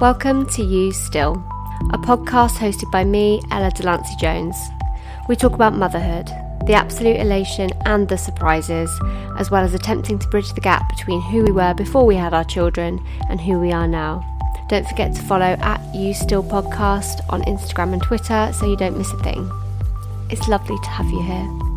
Welcome to You Still, a podcast hosted by me, Ella Delancey Jones. We talk about motherhood, the absolute elation and the surprises, as well as attempting to bridge the gap between who we were before we had our children and who we are now. Don't forget to follow at You Still Podcast on Instagram and Twitter so you don't miss a thing. It's lovely to have you here.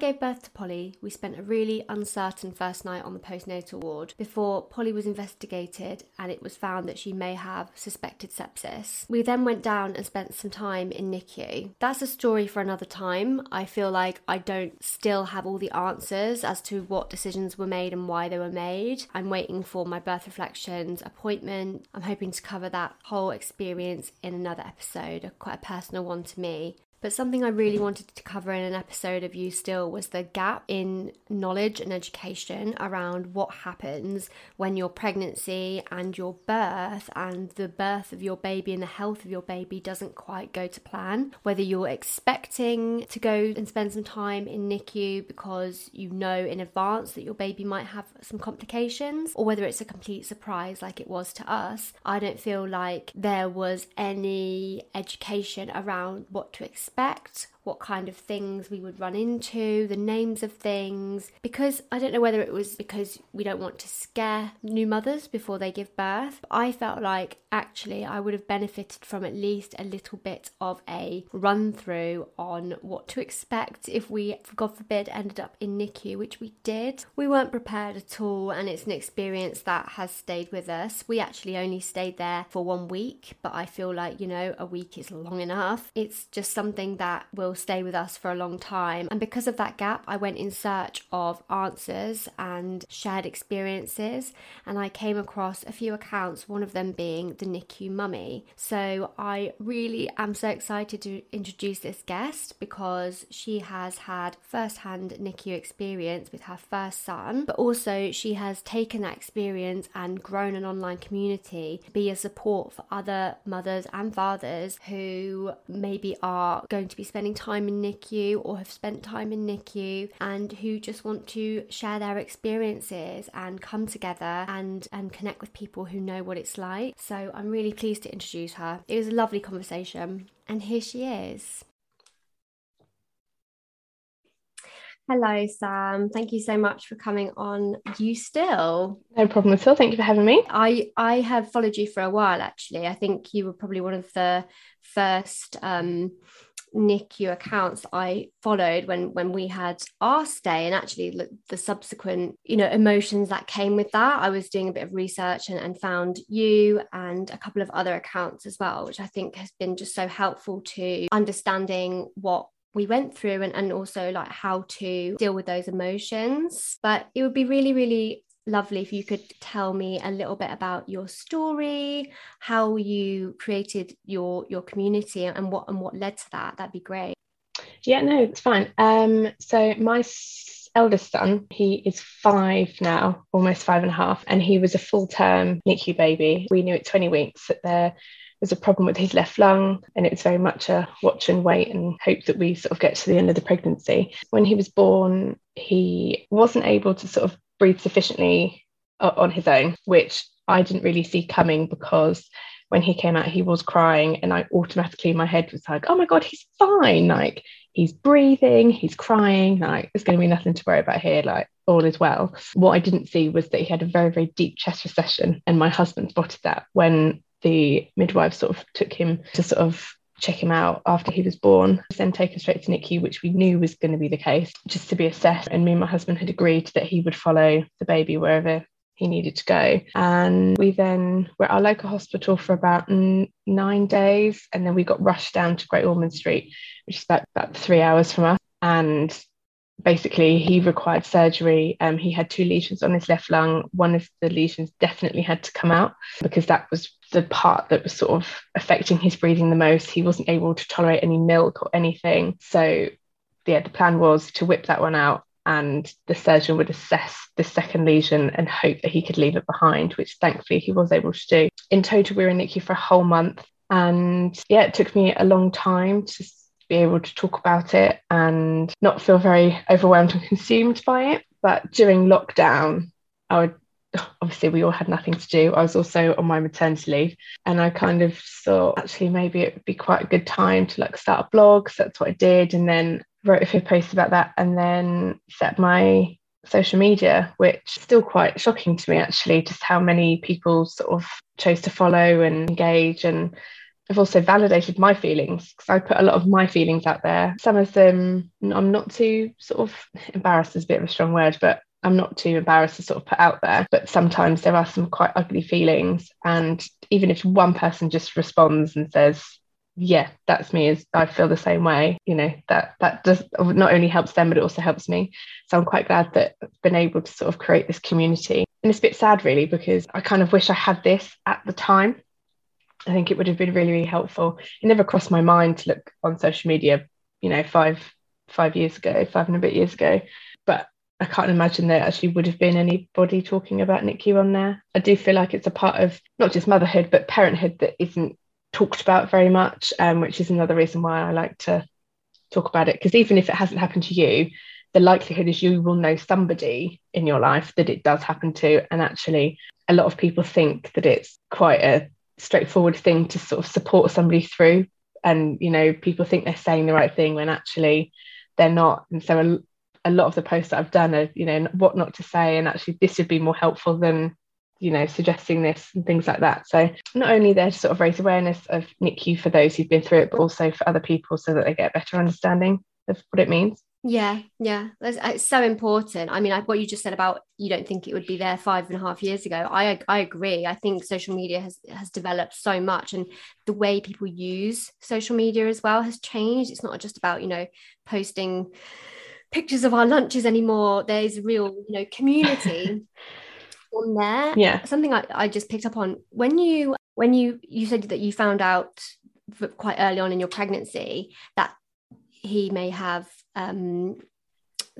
Gave birth to Polly, we spent a really uncertain first night on the postnatal ward before Polly was investigated and it was found that she may have suspected sepsis. We then went down and spent some time in NICU. That's a story for another time. I feel like I don't still have all the answers as to what decisions were made and why they were made. I'm waiting for my birth reflections appointment. I'm hoping to cover that whole experience in another episode, quite a personal one to me. But something I really wanted to cover in an episode of You Still was the gap in knowledge and education around what happens when your pregnancy and your birth and the birth of your baby and the health of your baby doesn't quite go to plan. Whether you're expecting to go and spend some time in NICU because you know in advance that your baby might have some complications, or whether it's a complete surprise like it was to us, I don't feel like there was any education around what to expect expect what kind of things we would run into, the names of things, because I don't know whether it was because we don't want to scare new mothers before they give birth. I felt like actually I would have benefited from at least a little bit of a run through on what to expect if we, God forbid, ended up in NICU, which we did. We weren't prepared at all, and it's an experience that has stayed with us. We actually only stayed there for one week, but I feel like, you know, a week is long enough. It's just something that will will stay with us for a long time. And because of that gap, I went in search of answers and shared experiences, and I came across a few accounts, one of them being the NICU mummy. So I really am so excited to introduce this guest because she has had first hand NICU experience with her first son, but also she has taken that experience and grown an online community to be a support for other mothers and fathers who maybe are going to be spending time in NICU or have spent time in NICU and who just want to share their experiences and come together and, and connect with people who know what it's like. So I'm really pleased to introduce her. It was a lovely conversation, and here she is. Hello, Sam. Thank you so much for coming on. You still? No problem at all. Thank you for having me. I I have followed you for a while, actually. I think you were probably one of the first um, NICU accounts I followed when when we had our stay and actually the subsequent you know emotions that came with that. I was doing a bit of research and, and found you and a couple of other accounts as well which I think has been just so helpful to understanding what we went through and, and also like how to deal with those emotions. But it would be really really lovely if you could tell me a little bit about your story, how you created your your community, and what and what led to that. That'd be great. Yeah, no, it's fine. Um, so my eldest son, he is five now, almost five and a half, and he was a full term NICU baby. We knew at 20 weeks that there was a problem with his left lung, and it was very much a watch and wait and hope that we sort of get to the end of the pregnancy. When he was born, he wasn't able to sort of breathe sufficiently on his own, which I didn't really see coming because when he came out, he was crying, and I automatically, my head was like, oh my God, he's fine. Like, he's breathing, he's crying. Like, there's going to be nothing to worry about here. Like, all is well. What I didn't see was that he had a very, very deep chest recession, and my husband spotted that when the midwife sort of took him to sort of check him out after he was born, then take him straight to NICU, which we knew was going to be the case, just to be assessed. And me and my husband had agreed that he would follow the baby wherever he needed to go. And we then were at our local hospital for about nine days. And then we got rushed down to Great Ormond Street, which is about, about three hours from us. And basically he required surgery. Um, he had two lesions on his left lung. One of the lesions definitely had to come out because that was the part that was sort of affecting his breathing the most. He wasn't able to tolerate any milk or anything. So yeah, the plan was to whip that one out and the surgeon would assess the second lesion and hope that he could leave it behind, which thankfully he was able to do. In total, we were in NICU for a whole month. And yeah, it took me a long time to be able to talk about it and not feel very overwhelmed and consumed by it. But during lockdown, I would obviously we all had nothing to do. I was also on my maternity leave and I kind of thought actually maybe it would be quite a good time to like start a blog. So that's what I did. And then wrote a few posts about that and then set my social media, which still quite shocking to me actually, just how many people sort of chose to follow and engage and I've also validated my feelings because I put a lot of my feelings out there. Some of them I'm not too sort of embarrassed is a bit of a strong word, but I'm not too embarrassed to sort of put out there. But sometimes there are some quite ugly feelings. And even if one person just responds and says, yeah, that's me, as I feel the same way, you know, that that does not only helps them, but it also helps me. So I'm quite glad that I've been able to sort of create this community. And it's a bit sad really, because I kind of wish I had this at the time I think it would have been really, really helpful. It never crossed my mind to look on social media, you know, five five years ago, five and a bit years ago. But I can't imagine there actually would have been anybody talking about NICU on there. I do feel like it's a part of not just motherhood, but parenthood that isn't talked about very much, um, which is another reason why I like to talk about it. Because even if it hasn't happened to you, the likelihood is you will know somebody in your life that it does happen to. And actually, a lot of people think that it's quite a straightforward thing to sort of support somebody through. And you know people think they're saying the right thing when actually they're not. And so a, a lot of the posts that i've done are you know what not to say. And actually this would be more helpful than you know suggesting this and things like that. So not only there to sort of raise awareness of nicu for those who've been through it but also for other people so that they get a better understanding of what it means yeah, yeah, That's, uh, it's so important. I mean, I, what you just said about you don't think it would be there five and a half years ago. I I agree. I think social media has has developed so much, and the way people use social media as well has changed. It's not just about you know posting pictures of our lunches anymore. There's a real you know community on there. Yeah, something I, I just picked up on when you when you you said that you found out quite early on in your pregnancy that he may have um,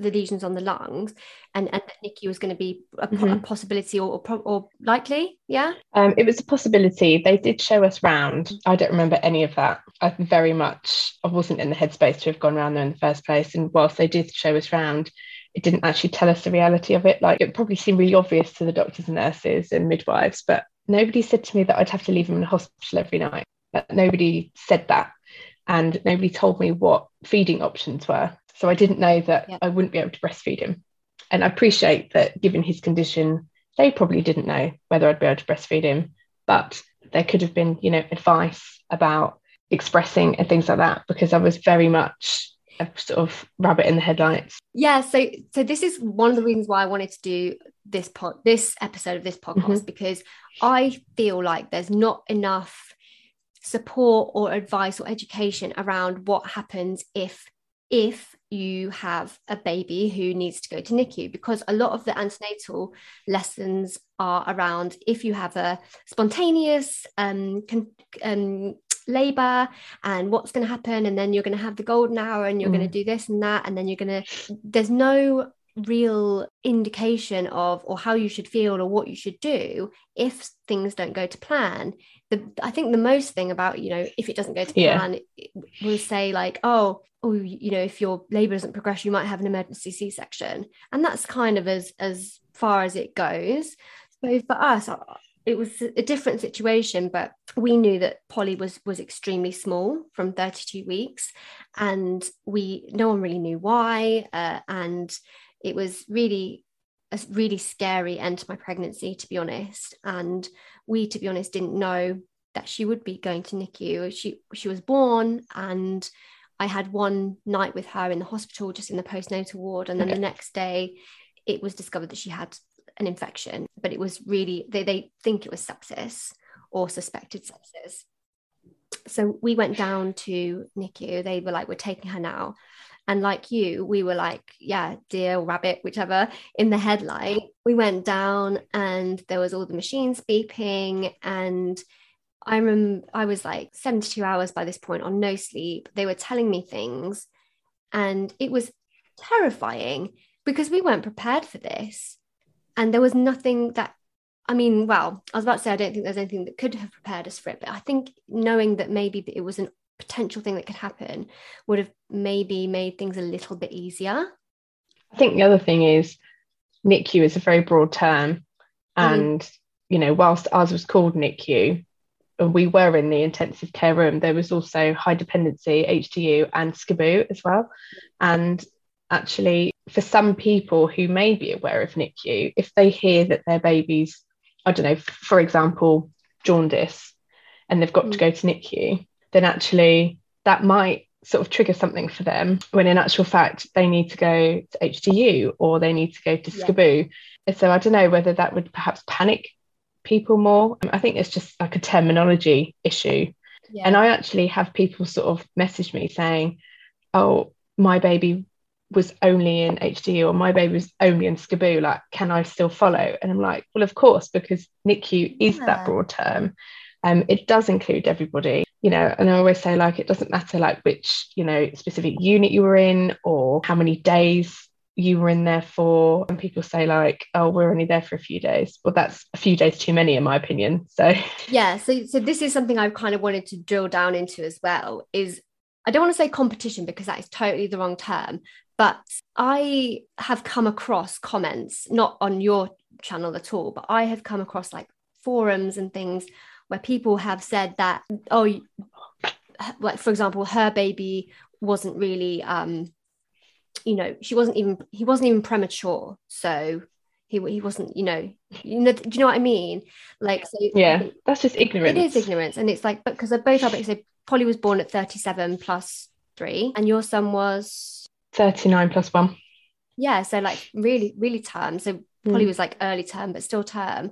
the lesions on the lungs and, and that NICU was going to be a, mm-hmm. a possibility or, or, or, likely yeah? Um, it was a possibility. They did show us round. I don't remember any of that. I very much I wasn't in the headspace to have gone around there in the first place and whilst they did show us round it didn't actually tell us the reality of it. Like it probably seemed really obvious to the doctors and nurses and midwives but nobody said to me that I'd have to leave him in the hospital every night. But nobody said that and nobody told me what feeding options were. So I didn't know that I wouldn't be able to breastfeed him. And I appreciate that given his condition, they probably didn't know whether I'd be able to breastfeed him, but there could have been, you know, advice about expressing and things like that because I was very much a sort of rabbit in the headlights. Yeah, so so this is one of the reasons why I wanted to do this pod this episode of this podcast mm-hmm. because I feel like there's not enough support or advice or education around what happens if if you have a baby who needs to go to NICU because a lot of the antenatal lessons are around if you have a spontaneous um, con- um, labor and what's going to happen and then you're going to have the golden hour and you're mm. going to do this and that and then you're going to there's no real indication of or how you should feel or what you should do if things don't go to plan. The i think the most thing about you know if it doesn't go to plan yeah. will say like oh oh you know if your labor doesn't progress you might have an emergency c-section. And that's kind of as as far as it goes. So for us uh, it was a different situation but we knew that polly was was extremely small from 32 weeks and we no one really knew why uh, and it was really a really scary end to my pregnancy, to be honest. And we, to be honest, didn't know that she would be going to NICU. She she was born, and I had one night with her in the hospital, just in the postnatal ward, and then okay. the next day, it was discovered that she had an infection. But it was really they they think it was sepsis or suspected sepsis. So we went down to NICU. They were like, "We're taking her now." And like you, we were like, yeah, deer, rabbit, whichever, in the headlight. We went down and there was all the machines beeping. And I remember I was like 72 hours by this point on no sleep. They were telling me things. And it was terrifying because we weren't prepared for this. And there was nothing that I mean, well, I was about to say I don't think there's anything that could have prepared us for it, but I think knowing that maybe it was an potential thing that could happen would have maybe made things a little bit easier. I think the other thing is NICU is a very broad term. Mm-hmm. And, mm. you know, whilst ours was called NICU, and we were in the intensive care room, there was also high dependency, HDU, and SCBU as well. And actually, for some people who may be aware of NICU, if they hear that their baby's, I don't know, for example, jaundice, and they've got mm. to go to NICU, then actually that might sort of trigger something for them when in actual fact they need to go to HDU or they need to go to yeah. SCBU. So I don't know whether that would perhaps panic people more. I think it's just like a terminology issue. Yeah. And I actually have people sort of message me saying, oh, my baby was only in HDU or my baby was only in SCBU, like, can I still follow? And I'm like, well, of course, because NICU is yeah. that broad term. Um, it does include everybody, you know, and I always say, like, it doesn't matter, like, which, you know, specific unit you were in or how many days you were in there for. And people say like oh we're only there for a few days well that's a few days too many in my opinion so. Yeah so so this is something i've kind of wanted to drill down into as well is i don't want to say competition because that is totally the wrong term but i have come across comments not on your channel at all but i have come across like forums and things where people have said that oh like for example her baby wasn't really um you know she wasn't even he wasn't even premature. So he, he wasn't you know you know do you know what i mean? Like so yeah that's just ignorance it is ignorance. and it's like because they're both are so polly was born at 37 plus three and your son was 39 plus one. Yeah so like really really term. So polly mm. was like early term but still term.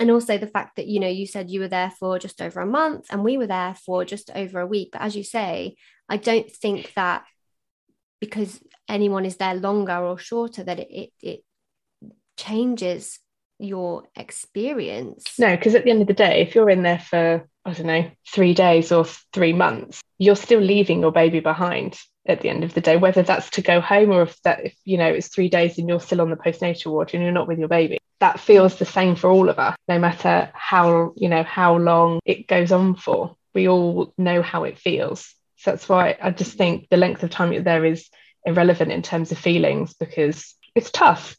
And also the fact that you know you said you were there for just over a month and we were there for just over a week. But as you say i don't think that because anyone is there longer or shorter that it it, it changes your experience. No because at the end of the day if you're in there for i don't know three days or three months you're still leaving your baby behind at the end of the day whether that's to go home or if that if you know it's three days and you're still on the postnatal ward and you're not with your baby. That feels the same for all of us no matter how you know how long it goes on for. We all know how it feels. So that's why i just think the length of time you're there is irrelevant in terms of feelings because it's tough.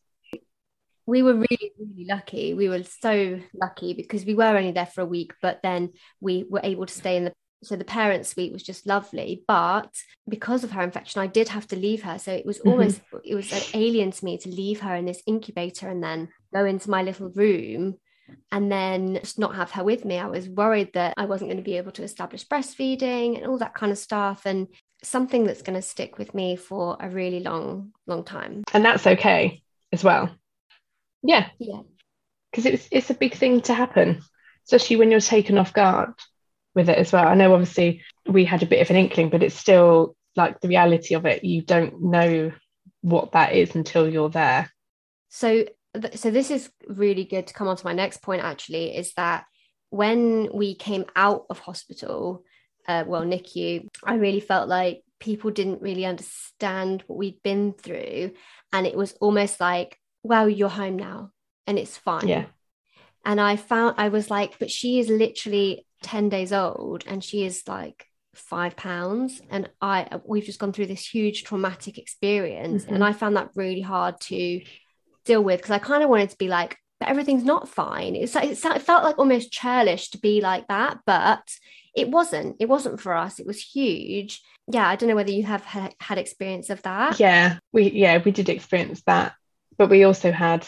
We were really really lucky. We were so lucky because we were only there for a week but then we were able to stay in the so the parent suite was just lovely but because of her infection i did have to leave her. So it was mm-hmm. almost mm-hmm. it was like alien to me to leave her in this incubator and then go into my little room and then just not have her with me. I was worried that i wasn't going to be able to establish breastfeeding and all that kind of stuff and something that's going to stick with me for a really long long time. And that's okay as well. Yeah. Yeah. Because it's it's a big thing to happen especially when you're taken off guard with it as well. I know obviously we had a bit of an inkling, but it's still like the reality of it. You don't know what that is until you're there. So, so this is really good to come on to my next point. Actually, is that when we came out of hospital, uh, well, NICU, I really felt like people didn't really understand what we'd been through, and it was almost like, "Well, you're home now, and it's fine." Yeah. And I found I was like, but she is literally 10 days old and she is like five pounds. And i we've just gone through this huge traumatic experience mm-hmm. and i found that really hard to deal with because i kind of wanted to be like but everything's not fine. It's like it felt like almost churlish to be like that but it wasn't. It wasn't for us. It was huge. Yeah i don't know whether you have had experience of that. Yeah we yeah we did experience that. But we also had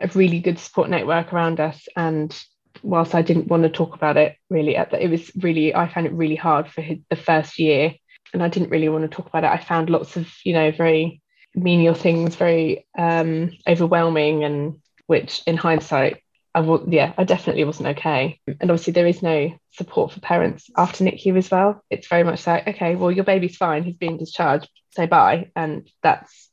a really good support network around us and whilst I didn't want to talk about it really, at the, it was really I found it really hard for his, the first year, and I didn't really want to talk about it. I found lots of you know very menial things very um, overwhelming, and which in hindsight I was yeah I definitely wasn't okay. And obviously there is no support for parents after NICU as well. It's very much like okay, well your baby's fine, he's being discharged, say bye, and that's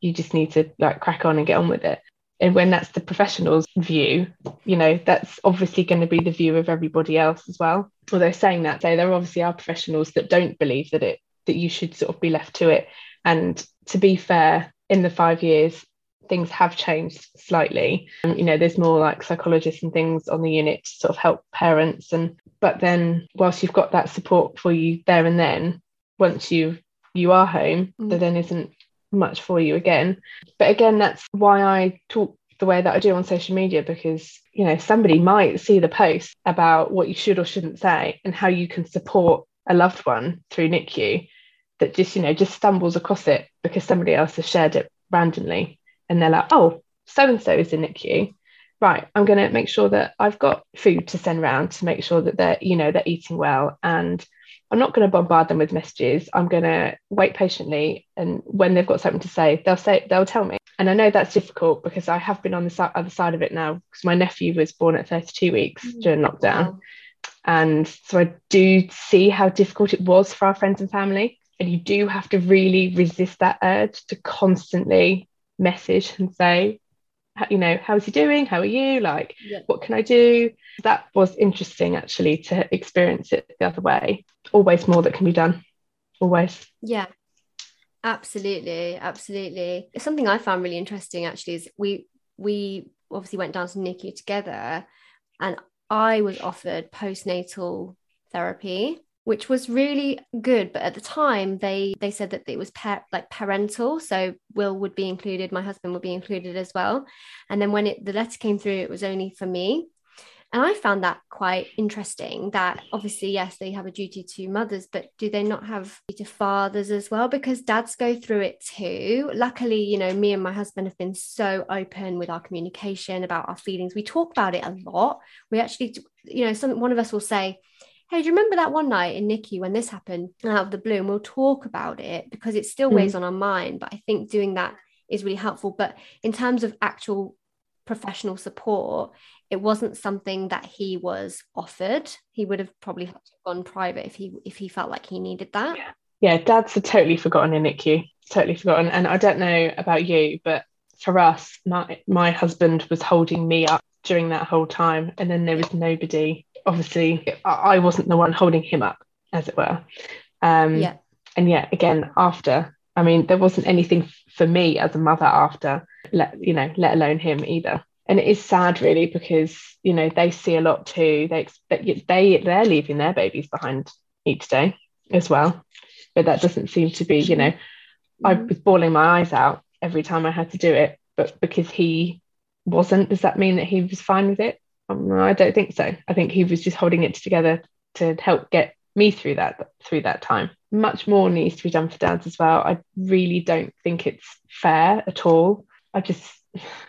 you just need to like crack on and get on with it and when that's the professional's view you know that's obviously going to be the view of everybody else as well. Although saying that say there obviously are professionals that don't believe that it that you should sort of be left to it. And to be fair in the five years things have changed slightly. Um, you know there's more like psychologists and things on the unit to sort of help parents and but then whilst you've got that support for you there and then once you you are home mm. there then isn't much for you again. But again, that's why I talk the way that I do on social media because, you know, somebody might see the post about what you should or shouldn't say and how you can support a loved one through NICU that just, you know, just stumbles across it because somebody else has shared it randomly. And they're like, oh, so and so is in NICU. Right, I'm going to make sure that I've got food to send around to make sure that they're, you know, they're eating well. And I'm not going to bombard them with messages. I'm going to wait patiently. And when they've got something to say, they'll say, they'll tell me. And I know that's difficult because I have been on the other side of it now because my nephew was born at 32 weeks mm. during lockdown. Wow. And so I do see how difficult it was for our friends and family. And you do have to really resist that urge to constantly message and say, you know, how's he doing? How are you? Like, yeah. what can I do? That was interesting actually to experience it the other way. Always more that can be done. Always. Yeah. Absolutely, absolutely. Something I found really interesting actually is we we obviously went down to NICU together and I was offered postnatal therapy which was really good but at the time they they said that it was like parental so will would be included my husband would be included as well. And then when it the letter came through it was only for me. And i found that quite interesting that obviously yes they have a duty to mothers but do they not have to fathers as well? Because dads go through it too. Luckily you know me and my husband have been so open with our communication about our feelings. We talk about it a lot. We actually you know some one of us will say hey, do you remember that one night in NICU when this happened out of the blue? And we'll talk about it because it still weighs mm. on our mind. But I think doing that is really helpful. But in terms of actual professional support, it wasn't something that he was offered. He would have probably gone private if he if he felt like he needed that. Yeah, yeah dads are totally forgotten in NICU, totally forgotten. And I don't know about you, but for us, my my husband was holding me up during that whole time, and then there was nobody obviously I wasn't the one holding him up, as it were. Um, yeah. And yet again, after, I mean, there wasn't anything for me as a mother after, let you know, let alone him either. And it is sad, really, because you know they see a lot too. They expect they they're leaving their babies behind each day as well, but that doesn't seem to be. You know, I mm-hmm. was bawling my eyes out every time I had to do it, but because he wasn't, does that mean that he was fine with it? Um, I don't think so. I think he was just holding it together to help get me through that through that time. Much more needs to be done for dads as well. I really don't think it's fair at all. I just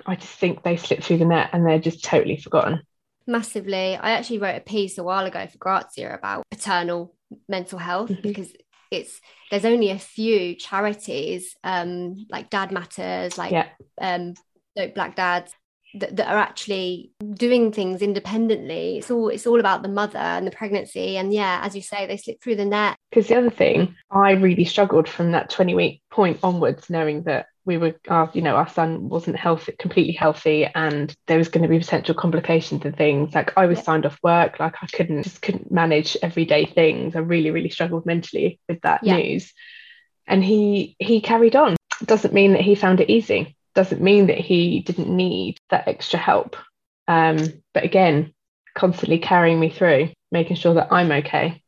I just think they slip through the net and they're just totally forgotten. Massively. I actually wrote a piece a while ago for Grazia about paternal mental health mm-hmm. because it's there's only a few charities um like Dad Matters, like yeah. um Black Dads that, that, are actually doing things independently. It's all it's all about the mother and the pregnancy. And yeah as you say they slip through the net. Because the other thing i really struggled from that 20 week point onwards knowing that we were our, you know our son wasn't healthy completely healthy and there was going to be potential complications and things. Like i was yeah. signed off work. Like i couldn't just couldn't manage everyday things. I really really struggled mentally with that yeah. news. And he he carried on. Doesn't mean that he found it easy doesn't mean that he didn't need that extra help. Um, but again, constantly carrying me through, making sure that I'm okay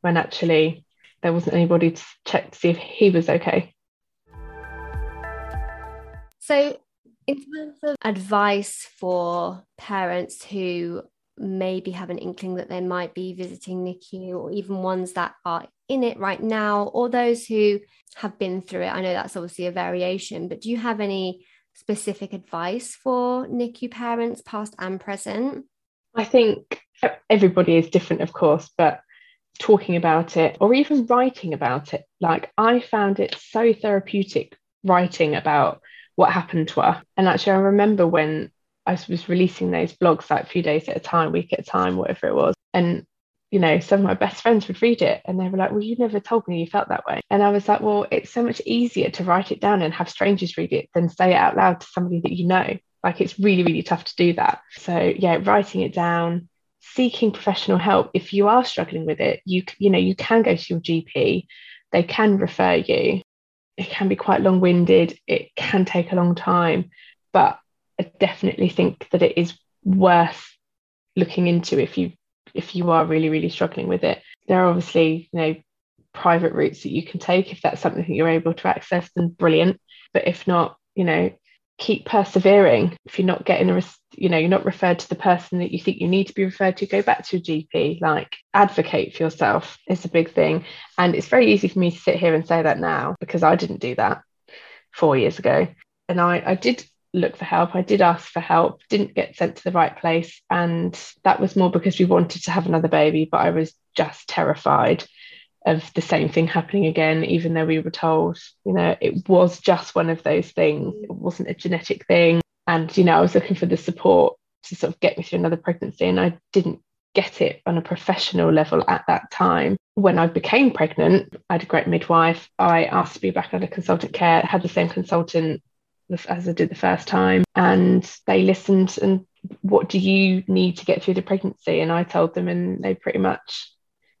when actually there wasn't anybody to check to see if he was okay. So, in terms of advice for parents who maybe have an inkling that they might be visiting NICU, or even ones that are in it right now, or those who have been through it? I know that's obviously a variation, but do you have any specific advice for NICU parents, past and present? I think everybody is different, of course, but talking about it or even writing about it, like I found it so therapeutic writing about what happened to her. And actually, I remember when I was releasing those blogs like a few days at a time, week at a time, whatever it was. And you know, some of my best friends would read it and they were like, Well, you never told me you felt that way. And I was like, Well, it's so much easier to write it down and have strangers read it than say it out loud to somebody that you know. Like it's really, really tough to do that. So, yeah, writing it down, seeking professional help. If you are struggling with it, you, you know, you can go to your GP, they can refer you. It can be quite long winded, it can take a long time, but I definitely think that it is worth looking into if you if you are really, really struggling with it. There are obviously, you know, private routes that you can take if that's something that you're able to access, then brilliant. But if not, you know, keep persevering if you're not getting a you know you're not referred to the person that you think you need to be referred to go back to your gp like advocate for yourself is a big thing and it's very easy for me to sit here and say that now because i didn't do that four years ago and i i did look for help i did ask for help didn't get sent to the right place and that was more because we wanted to have another baby but i was just terrified of the same thing happening again, even though we were told, you know, it was just one of those things. It wasn't a genetic thing. And, you know, I was looking for the support to sort of get me through another pregnancy, and I didn't get it on a professional level at that time. When I became pregnant, I had a great midwife. I asked to be back under consultant care, had the same consultant as I did the first time, and they listened and what do you need to get through the pregnancy? And I told them, and they pretty much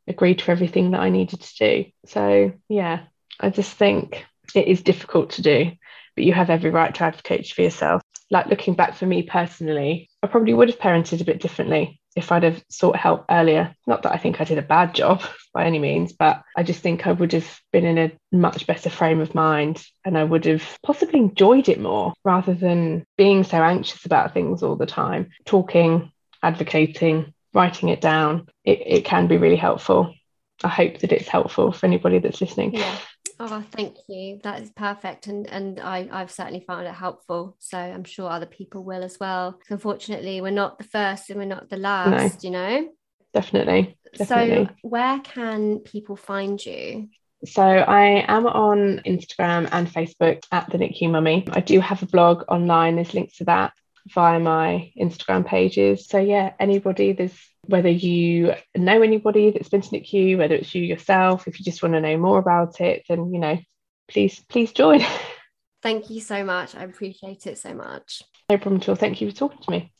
agreed to everything that I needed to do. So, yeah, I just think it is difficult to do, but you have every right to advocate for yourself. Like looking back for me personally, I probably would have parented a bit differently if I'd have sought help earlier. Not that I think I did a bad job by any means, but I just think I would have been in a much better frame of mind and I would have possibly enjoyed it more rather than being so anxious about things all the time. Talking, advocating, writing it down, it, it can be really helpful. I hope that it's helpful for anybody that's listening. Yeah. Oh, thank you. That is perfect, and and I I've certainly found it helpful. So I'm sure other people will as well. Unfortunately, we're not the first and we're not the last. No. You know. Definitely, definitely. So where can people find you? So I am on Instagram and Facebook at the NICU Mummy. I do have a blog online. There's links to that via my Instagram pages. So yeah, anybody there's whether you know anybody that's been to NICU, whether it's you yourself, if you just want to know more about it, then you know, please please join. Thank you so much. I appreciate it so much. No problem at all. Thank you for talking to me.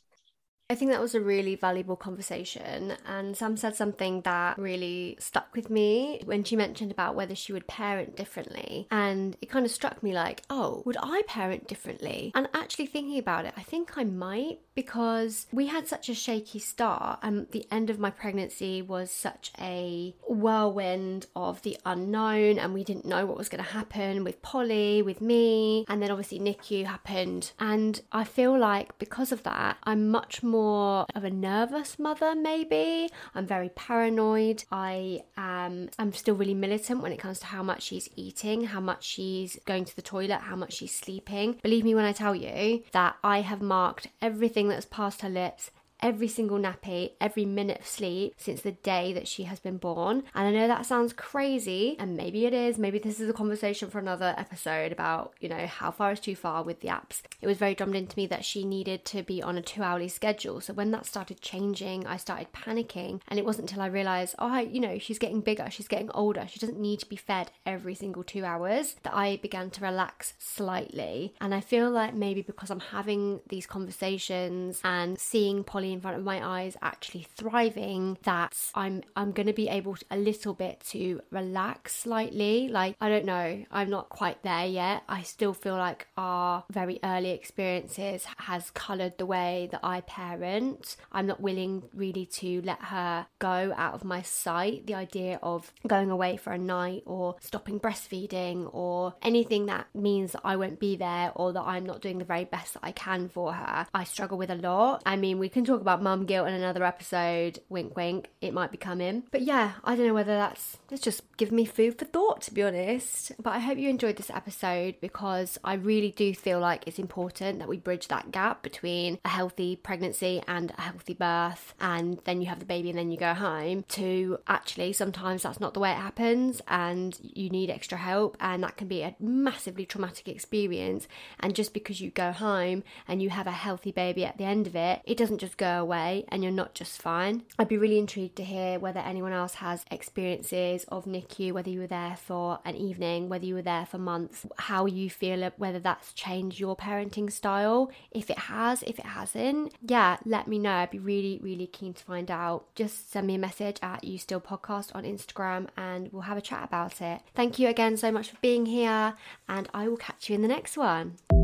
I think that was a really valuable conversation. And Sam said something that really stuck with me when she mentioned about whether she would parent differently. And it kind of struck me like, oh, would I parent differently? And actually thinking about it, I think I might because we had such a shaky start. And the end of my pregnancy was such a whirlwind of the unknown. And we didn't know what was going to happen with Polly, with me. And then obviously NICU happened. And I feel like because of that, I'm much more more of a nervous mother, maybe. I'm very paranoid. I am I'm still really militant when it comes to how much she's eating, how much she's going to the toilet, how much she's sleeping. Believe me when I tell you that I have marked everything that's passed her lips every single nappy, every minute of sleep since the day that she has been born. And I know that sounds crazy, and maybe it is. Maybe this is a conversation for another episode about, you know, how far is too far with the apps. It was very drummed into me that she needed to be on a two hourly schedule. So when that started changing, I started panicking. And it wasn't until I realized, oh, you know, she's getting bigger, she's getting older, she doesn't need to be fed every single two hours that I began to relax slightly. And I feel like maybe because I'm having these conversations and seeing Polly in front of my eyes actually thriving that I'm I'm going to be able to, a little bit to relax slightly. Like I don't know I'm not quite there yet. I still feel like our very early experiences has colored the way that I parent. I'm not willing really to let her go out of my sight. The idea of going away for a night or stopping breastfeeding or anything that means that I won't be there or that I'm not doing the very best that I can for her I struggle with a lot. I mean we can talk about mum guilt in another episode. Wink, wink. It might be coming. But yeah, I don't know whether that's it's just giving me food for thought, to be honest. But I hope you enjoyed this episode because I really do feel like it's important that we bridge that gap between a healthy pregnancy and a healthy birth, and then you have the baby and then you go home. To actually, sometimes that's not the way it happens, and you need extra help, and that can be a massively traumatic experience. And just because you go home and you have a healthy baby at the end of it, it doesn't just away and you're not just fine. I'd be really intrigued to hear whether anyone else has experiences of NICU, whether you were there for an evening, whether you were there for months, how you feel, whether that's changed your parenting style. If it has, if it hasn't, yeah, let me know. I'd be really, really keen to find out. Just send me a message at You Still Podcast on Instagram and we'll have a chat about it. Thank you again so much for being here, and I will catch you in the next one.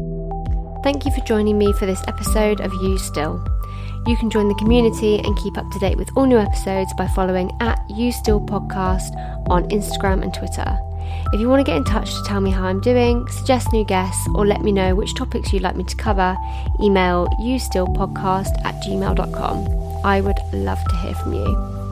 Thank you for joining me for this episode of You Still. You can join the community and keep up to date with all new episodes by following at You Still Podcast on Instagram and Twitter. If you want to get in touch to tell me how I'm doing, suggest new guests, or let me know which topics you'd like me to cover, email youstillpodcast at gmail.com. I would love to hear from you.